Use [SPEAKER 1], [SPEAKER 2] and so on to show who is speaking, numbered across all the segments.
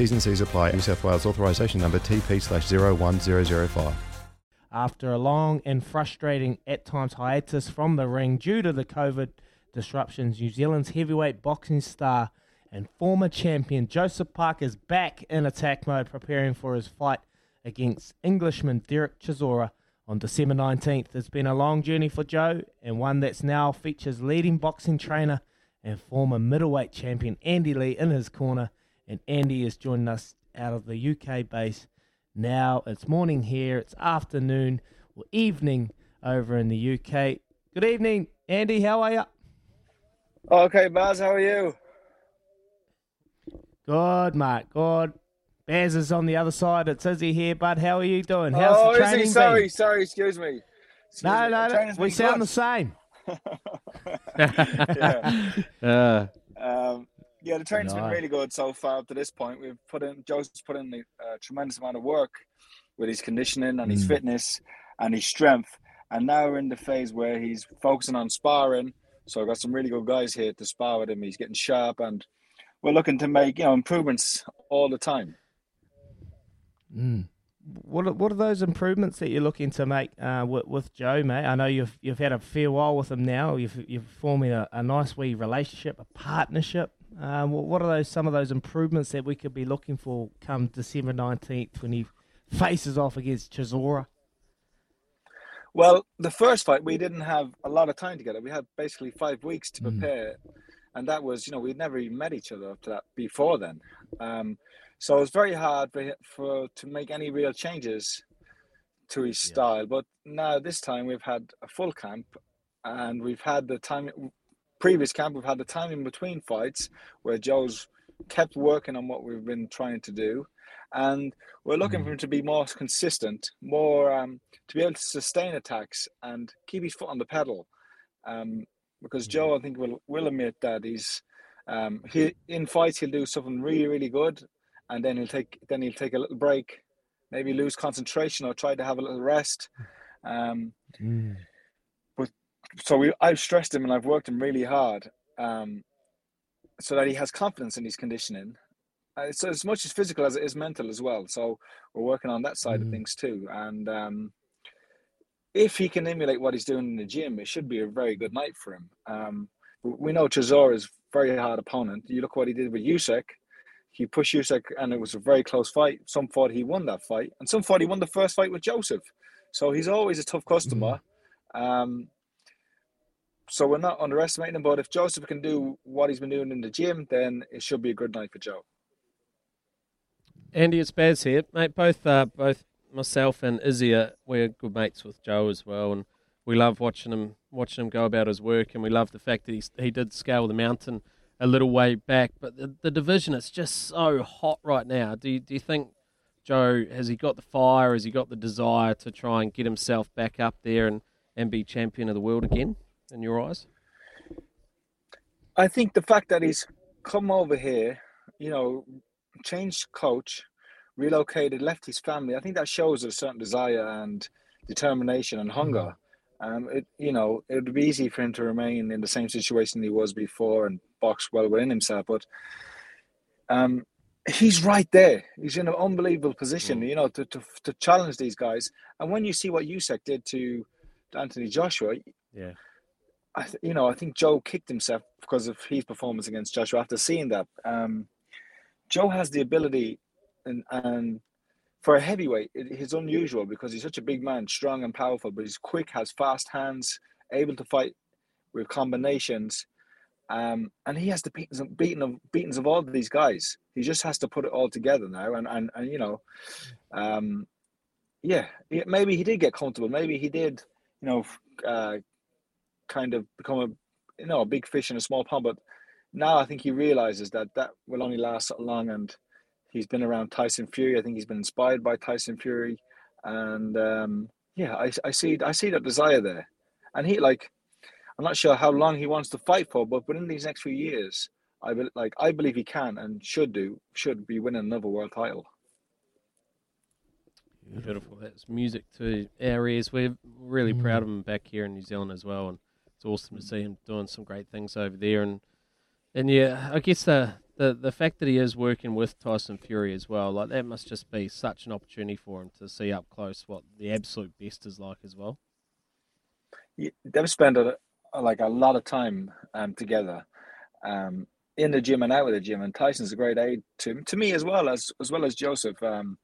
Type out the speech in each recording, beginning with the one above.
[SPEAKER 1] T's and C's apply. New South Wales authorisation number TP slash 01005.
[SPEAKER 2] After a long and frustrating, at times, hiatus from the ring due to the COVID disruptions, New Zealand's heavyweight boxing star and former champion Joseph Parker is back in attack mode, preparing for his fight against Englishman Derek Chisora on December 19th. It's been a long journey for Joe and one that's now features leading boxing trainer and former middleweight champion Andy Lee in his corner. And Andy is joining us out of the UK base now. It's morning here, it's afternoon or evening over in the UK. Good evening, Andy. How are you?
[SPEAKER 3] Okay, Baz, how are you?
[SPEAKER 2] Good, mate. Good. Baz is on the other side. It's Izzy here, bud. How are you doing? How's
[SPEAKER 3] oh,
[SPEAKER 2] the training
[SPEAKER 3] Izzy, sorry,
[SPEAKER 2] been?
[SPEAKER 3] sorry, excuse me. Excuse
[SPEAKER 2] No,
[SPEAKER 3] me.
[SPEAKER 2] no, no. We sound
[SPEAKER 3] good.
[SPEAKER 2] the same.
[SPEAKER 3] yeah.
[SPEAKER 4] Uh,
[SPEAKER 3] Um, yeah, the training's been really good so far up to this point. We've put in Joseph's put in a tremendous amount of work with his conditioning and his
[SPEAKER 2] Mm.
[SPEAKER 3] fitness and his strength. And now we're in the phase where he's focusing on sparring. So I've got some really good guys here to spar with him. He's getting sharp and we're looking to make, you know, improvements all the time.
[SPEAKER 2] Mm. What are, what are those improvements that you're looking to make uh, with, with Joe, mate? I know you've you've had a fair while with him now. You've you've forming a, a nice wee relationship, a partnership. Uh, what, what are those some of those improvements that we could be looking for come December nineteenth when he faces off against Chisora?
[SPEAKER 3] Well, the first fight we didn't have a lot of time together. We had basically five weeks to
[SPEAKER 2] Mm.
[SPEAKER 3] prepare, and that was you know we'd never even met each other up to that before then. Um, so it was very hard for, for to make any real changes to his
[SPEAKER 2] Yeah.
[SPEAKER 3] style. But now this time we've had a full camp, and we've had the time. Previous camp we've had the time in between fights where Joe's kept working on what we've been trying to do, and we're looking for him to be more consistent, more um, to be able to sustain attacks and keep his foot on the pedal. Um, because Joe, I think, will will admit that he's um, he in fights he'll do something really really good, and then he'll take then he'll take a little break, maybe lose concentration or try to have a little rest. Um,
[SPEAKER 2] Mm.
[SPEAKER 3] So we I've stressed him and I've worked him really hard, um, so that he has confidence in his conditioning. Uh, it's as much as physical as it is mental as well. So we're working on that side of
[SPEAKER 2] Mm.
[SPEAKER 3] things too. And um, if he can emulate what he's doing in the gym, it should be a very good night for him. Um, we know Chisora is a very hard opponent. You look what he did with Usyk. He pushed Usyk, and it was a very close fight. Some thought he won that fight, and some thought he won the first fight with Joseph. So he's always a tough customer. Um, so we're not underestimating him, but if Joseph can do what he's been doing in the gym, then it should be a good night for Joe.
[SPEAKER 4] Andy, it's Baz here, mate. Both uh, both myself and Izzy are we're good mates with Joe as well, and we love watching him watching him go about his work, and we love the fact that he he did scale the mountain a little way back. But the, the division is just so hot right now. Do you, do you think Joe has he got the fire? Has he got the desire to try and get himself back up there and, and be champion of the world again? In your eyes,
[SPEAKER 3] I think the fact that he's come over here, you know, changed coach, relocated, left his family. I think that shows a certain desire and determination and hunger. Um, it you know it would be easy for him to remain in the same situation he was before and box well within himself, but um, he's right there. He's in an unbelievable position, you know, to, to to challenge these guys. And when you see what Usyk did to Anthony Joshua,
[SPEAKER 2] Yeah.
[SPEAKER 3] I th- you know I think Joe kicked himself because of his performance against Joshua after seeing that. Um, Joe has the ability, and and for a heavyweight, it, it's unusual because he's such a big man, strong and powerful, but he's quick, has fast hands, able to fight with combinations. Um, and he has the beatings of, beaten of beatings of all these guys. He just has to put it all together now, and and, and you know, um, yeah, yeah, maybe he did get comfortable. Maybe he did, you know, uh, kind of become a you know a big fish in a small pond. But now I think he realizes that that will only last so long, and he's been around Tyson Fury. I think he's been inspired by Tyson Fury, and um, yeah, I, I see I see that desire there, and he like I'm not sure how long he wants to fight for, but within these next few years, I be, like I believe he can and should do should be winning another world title.
[SPEAKER 4] Beautiful. That's music to our ears. We're really
[SPEAKER 2] Mm.
[SPEAKER 4] proud of him back here in New Zealand as well, and it's awesome to see him doing some great things over there. And and yeah, I guess the the the fact that he is working with Tyson Fury as well, like that must just be such an opportunity for him to see up close what the absolute best is like as well.
[SPEAKER 3] Yeah, They've spent a, like a lot of time um, together, um, in the gym and out of the gym. And Tyson's a great aid to to me as well as as well as Joseph, um,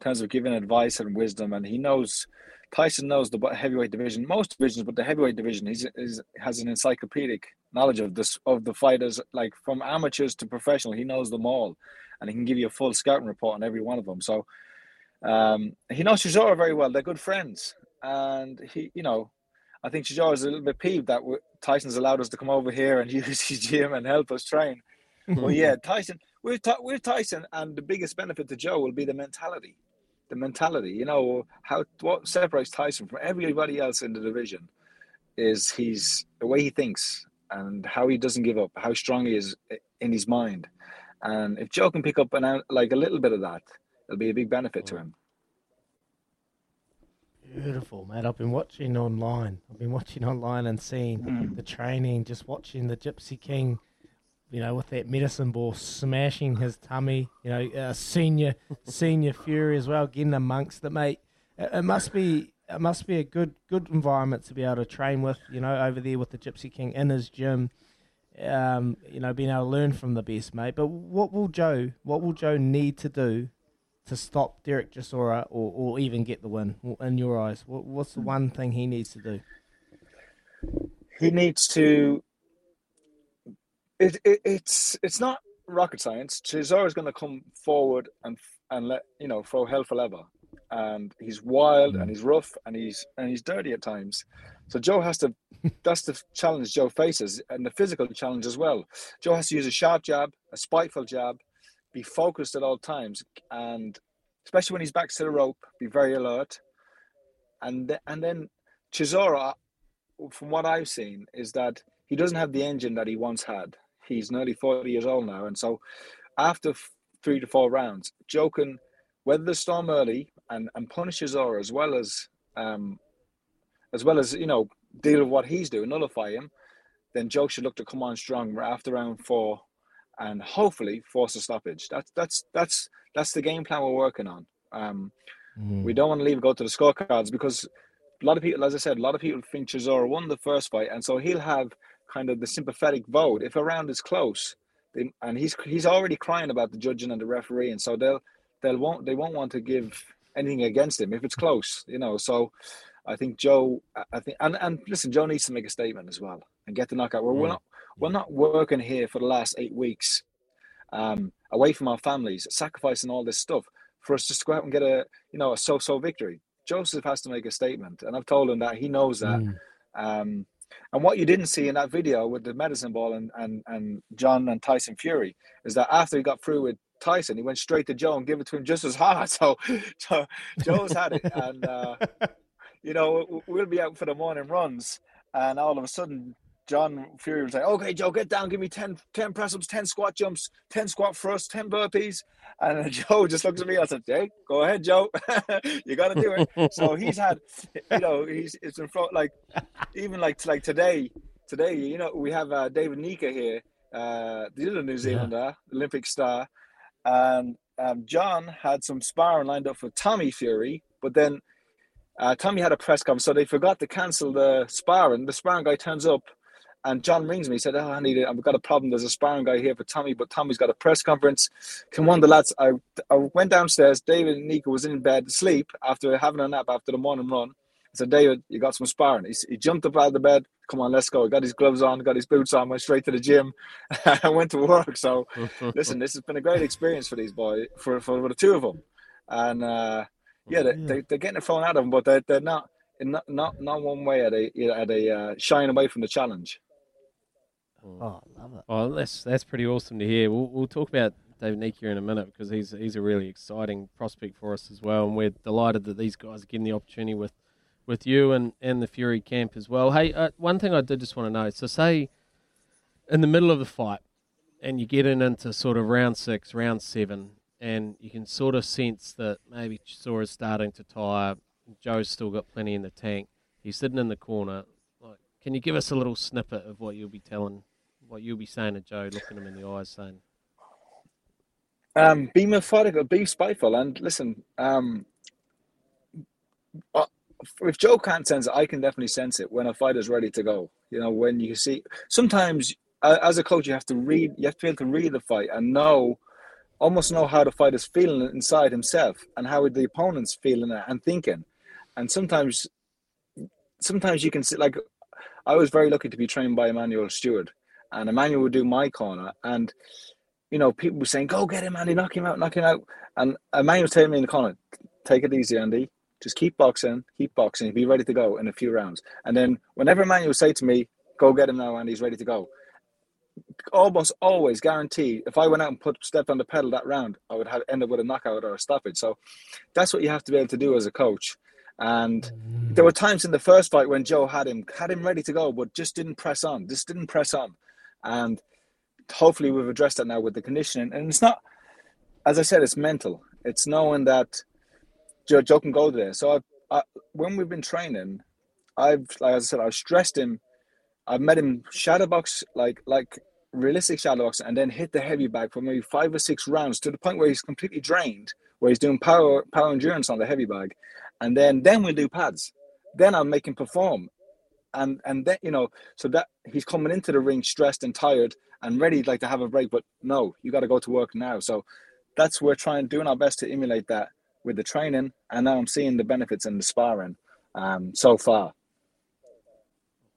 [SPEAKER 3] terms of giving advice and wisdom. And he knows Tyson knows the heavyweight division, most divisions, but the heavyweight division, he's, is has an encyclopedic knowledge of this of the fighters, like from amateurs to professional. He knows them all, and he can give you a full scouting report on every one of them. So. Um, he knows Chisora very well. They're good friends, and he, you know, I think Chisora is a little bit peeved that Tyson's allowed us to come over here and use his gym and help us train. well, yeah, Tyson, we're, we're Tyson, and the biggest benefit to Joe will be the mentality. The mentality, you know, how what separates Tyson from everybody else in the division is he's the way he thinks and how he doesn't give up, how strong he is in his mind. And if Joe can pick up an like a little bit of that, it'll be a big benefit to him.
[SPEAKER 2] Beautiful, mate. I've been watching online. I've been watching online and seeing mm. the training, just watching the Gypsy King, you know, with that medicine ball smashing his tummy. You know, uh, senior senior Fury as well, getting amongst it, mate. It, it must be it must be a good good environment to be able to train with. You know, over there with the Gypsy King in his gym. Um, you know, being able to learn from the best, mate. But what will Joe? What will Joe need to do to stop Derek Chisora or, or even get the win in your eyes? What, what's the one thing he needs to do?
[SPEAKER 3] he needs to it, it it's it's not rocket science. Chisora is going to come forward and and let you know throw hell for leather. And he's wild mm. and he's rough and he's and he's dirty at times. So joe has to that's the challenge joe faces and the physical challenge as well. Joe has to use a sharp jab a spiteful jab be focused at all times and especially when he's back to the rope be very alert. And th- and then Chisora from what I've seen, is that he doesn't have the engine that he once had. He's nearly 40 years old now. And so after three to four rounds, Joe can weather the storm early and, and punish Chisora as well as um, as well as, you know, deal with what he's doing, nullify him. Then Joe should look to come on strong after round four and hopefully force a stoppage. That's that's that's that's the game plan we're working on. Um, we don't want to leave it go to the scorecards because a lot of people, as I said, a lot of people think Chisora won the first fight, and so he'll have kind of the sympathetic vote if a round is close. They, and he's he's already crying about the judging and the referee, and so they'll they'll won't they won't want to give anything against him if it's close, you know. So I think Joe, I- think, and and listen, Joe needs to make a statement as well and get the knockout. We're, we're not we're not working here for the last eight weeks, um, away from our families, sacrificing all this stuff for us just to go out and get a you know a so-so victory. Joseph has to make a statement, and I've told him that he knows that. Um, and what you didn't see in that video with the medicine ball and, and, and John and Tyson Fury is that after he got through with Tyson, he went straight to Joe and gave it to him just as hard. So, so Joe's had it, and uh, you know we'll be out for the morning runs, and all of a sudden John Fury was like, okay, Joe, get down, give me 10, 10 press ups, 10 squat jumps, 10 squat thrusts, 10 burpees. And Joe just looks at me. I said, hey, go ahead, Joe. you got to do it. So he's had, you know, he's, it's in front, like, even like, like today, today, you know, we have uh, David Nyika here, uh, the other New Zealander, yeah. Olympic star. And um, John had some sparring lined up for Tommy Fury, but then uh, Tommy had a press conference, so they forgot to cancel the sparring. The sparring guy turns up and John rings me. He said, "Oh, I need it. I've got a problem. There's a sparring guy here for Tommy, but Tommy's got a press conference. Come on, the lads." I, I went downstairs. David and Nyika was in bed asleep after having a nap after the morning run. I said, "David, you got some sparring." He, he jumped up out of the bed. Come on, let's go. He got his gloves on, got his boots on, went straight to the gym, and went to work. So, listen, this has been a great experience for these boys, for for the two of them, and uh, yeah, they, they, are getting it out of them, but they're, they're not. not not not one way are they are they uh, shying away from the challenge.
[SPEAKER 2] Mm. Oh, love it.
[SPEAKER 4] Well, that's that's pretty awesome to hear. We'll, we'll talk about David Nyika in a minute because he's he's a really exciting prospect for us as well, and we're delighted that these guys are getting the opportunity with with you and, and the Fury camp as well. Hey, uh, one thing I did just want to know. So, say in the middle of the fight, and you get in into sort of round six, round seven, and you can sort of sense that maybe Chisora's starting to tire. Joe's still got plenty in the tank. He's sitting in the corner. Can you give us a little snippet of what you'll be telling what you'll be saying to Joe, looking him in the eyes, saying?
[SPEAKER 3] Um, be methodical, be spiteful, and listen. Um, if Joe can't sense it, I can definitely sense it when a fighter's ready to go. You know, when you see, sometimes uh, as a coach, you have to read, you have to be able to read the fight and know, almost know how the fighter's feeling inside himself and how the opponent's feeling and thinking. And sometimes, sometimes you can see, like, I was very lucky to be trained by Emanuel Steward, and Emanuel would do my corner, and you know people were saying, "Go get him, Andy! Knock him out! Knock him out!" And Emanuel was telling me in the corner, "Take it easy, Andy. Just keep boxing, keep boxing. Be ready to go in a few rounds." And then whenever Emanuel would say to me, "Go get him now, Andy! He's ready to go," almost always guaranteed, if I went out and put stepped on the pedal that round, I would have end up with a knockout or a stoppage. So that's what you have to be able to do as a coach. And mm. there were times in the first fight when Joe had him had him ready to go, but just didn't press on. Just didn't press on. And hopefully we've addressed that now with the conditioning. And it's not, as I said, it's mental. It's knowing that Joe, Joe can go there. So I, I, when we've been training, I've, like I said, I've stressed him. I've met him shadowbox, like like realistic shadowbox, and then hit the heavy bag for maybe five or six rounds to the point where he's completely drained, where he's doing power power endurance on the heavy bag, and then then we'll do pads. Then I'll make him perform, and and then you know so that he's coming into the ring stressed and tired and ready like to have a break. But no you got to go to work now. So that's we're trying doing our best to emulate that with the training. And now i'm seeing the benefits in the sparring um, so far.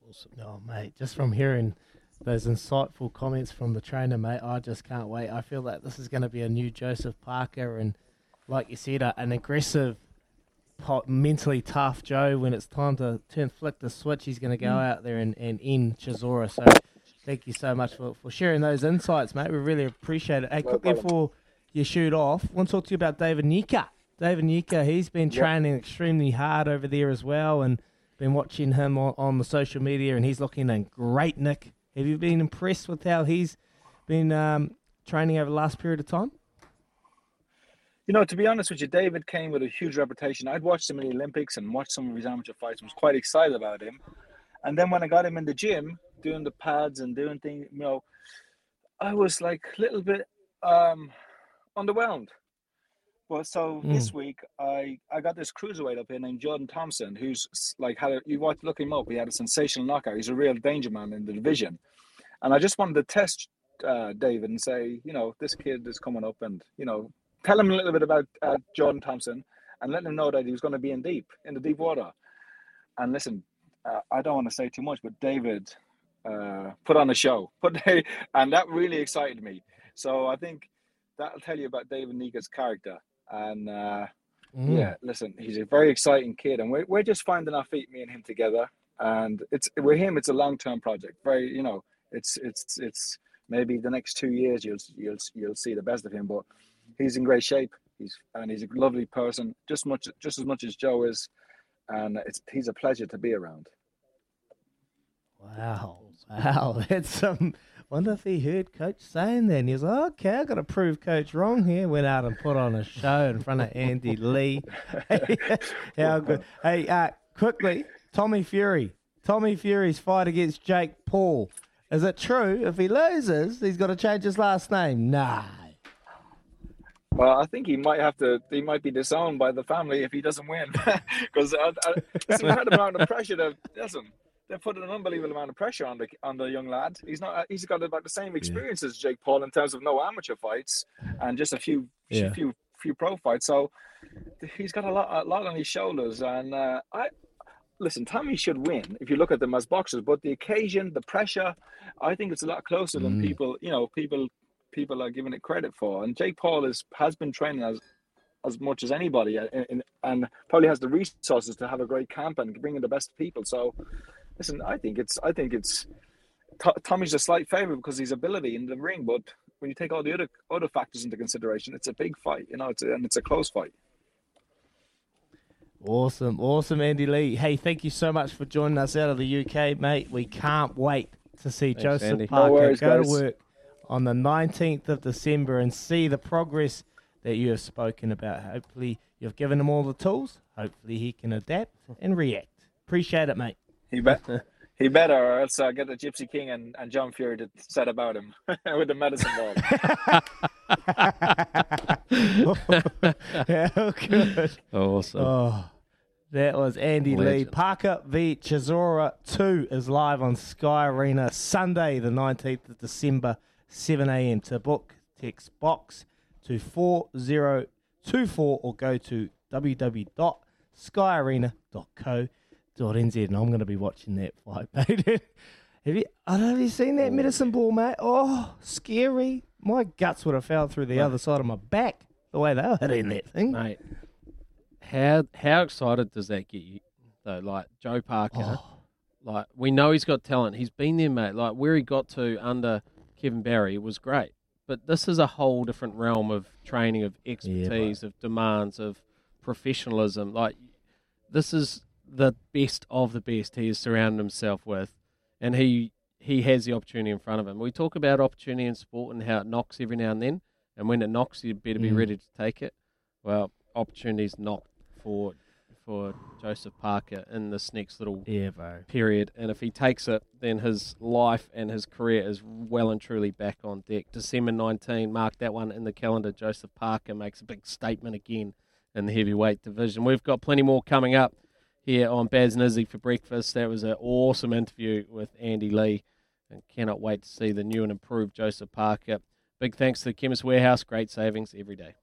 [SPEAKER 2] Awesome. Oh mate just from hearing those insightful comments from the trainer mate i just can't wait. I feel that this is going to be a new joseph parker and like you said an aggressive mentally tough Joe when it's time to turn flick the switch. He's going to go mm. out there and, and end Chisora. So thank you so much for, for sharing those insights, mate. We really appreciate it. Hey, quickly before you shoot off, I want to talk to you about David Nyika. David Nyika, he's been training extremely hard over there as well and been watching him on, on the social media and he's looking in great nick. Have you been impressed with how he's been um, training over the last period of time?
[SPEAKER 3] You know, to be honest with you, David came with a huge reputation. I'd watched him in the Olympics and watched some of his amateur fights. I was quite excited about him. And then when I got him in the gym, doing the pads and doing things, you know, I was like a little bit um, underwhelmed. Well, so mm. this week I I got this cruiserweight up here named Jordan Thompson, who's like had a, you want to look him up. He had a sensational knockout. He's a real danger man in the division, and I just wanted to test uh, David and say, you know, this kid is coming up, and you know, tell him a little bit about uh, Jordan Thompson and let him know that he was going to be in deep, in the deep water. And listen, uh, I don't want to say too much, but David uh, put on a show, put and that really excited me. So I think that'll tell you about David Nyika's character. And uh, mm. yeah, listen, he's a very exciting kid, and we're we're just finding our feet, me and him together. And it's with him, it's a long term project. Very, you know, it's it's it's maybe the next two years you'll you'll you'll see the best of him, but he's in great shape. He's and he's a lovely person, just much just as much as Joe is, and it's he's a pleasure to be around.
[SPEAKER 2] Wow, wow, that's um. Wonder if he heard Coach saying that. And he like, okay, I've got to prove Coach wrong here. Went out and put on a show in front of Andy Lee. How good. Hey, uh, quickly, Tommy Fury. Tommy Fury's fight against Jake Paul. Is it true if he loses, he's got to change his last name? Nah.
[SPEAKER 3] Well, I think he might have to. He might be disowned by the family if he doesn't win, because it's an incredible amount of pressure. To, listen, they put an unbelievable amount of pressure on the on the young lad. He's not. uh, He's got about the same experience as Jake Paul in terms of no amateur fights and just a few
[SPEAKER 2] Yeah.
[SPEAKER 3] few few pro fights. So he's got a lot a lot on his shoulders. And uh, I listen, Tommy should win if you look at them as boxers. But the occasion, the pressure, I think it's a lot closer than
[SPEAKER 2] Mm.
[SPEAKER 3] people. You know, people people are giving it credit for. And Jake Paul is has been training as as much as anybody, uh, in, in, and probably has the resources to have a great camp and bring in the best people. So, listen, I think it's I think it's To- Tommy's a slight favorite because his ability in the ring, but when you take all the other other factors into consideration, it's a big fight, you know, it's a, and it's a close fight.
[SPEAKER 2] Awesome, awesome, Andy Lee. Hey, thank you so much for joining us out of the UK, mate. We can't wait to see
[SPEAKER 4] Thanks,
[SPEAKER 2] Joseph
[SPEAKER 4] Andy. No
[SPEAKER 2] Parker
[SPEAKER 3] worries,
[SPEAKER 2] go
[SPEAKER 3] guys.
[SPEAKER 2] to work on the 19th of December and see the progress that you have spoken about. Hopefully, you've given him all the tools. Hopefully, he can adapt and react. Appreciate it, mate.
[SPEAKER 3] He bet he better, or else uh, get the Gypsy King and, and John Fury to set about him with the medicine ball.
[SPEAKER 2] How good.
[SPEAKER 4] Awesome.
[SPEAKER 2] Oh, that was Andy Lee. Parker v Chisora 2 is live on Sky Arena Sunday, the 19th of December, 7 a.m. To book, text box to 4024 or go to www.skyarena.co.nz. And I'm going to be watching that fight, mate. have you, I don't know, have you seen that oh, medicine ball, mate? Oh, scary. My guts would have fell through the other side of my back the way they were hitting that thing.
[SPEAKER 4] Mate, how how excited does that get you? Though, like Joe Parker,
[SPEAKER 2] Oh.
[SPEAKER 4] like we know he's got talent. He's been there, mate. Like where he got to under Kevin Barry was great, but this is a whole different realm of training, of expertise, of demands, of professionalism. Like this is the best of the best he has surrounded himself with, and he he has the opportunity in front of him. We talk about opportunity in sport and how it knocks every now and then, and when it knocks, you better be
[SPEAKER 2] Mm.
[SPEAKER 4] ready to take it. Well, opportunities knocked for for Joseph Parker in this next little
[SPEAKER 2] Yeah, bro.
[SPEAKER 4] period, and if he takes it, then his life and his career is well and truly back on deck. December 19, mark that one in the calendar. Joseph Parker makes a big statement again in the heavyweight division. We've got plenty more coming up here on Baz and Izzy for breakfast. That was an awesome interview with Andy Lee, and cannot wait to see the new and improved Joseph Parker. Big thanks to the Chemist Warehouse. Great savings every day.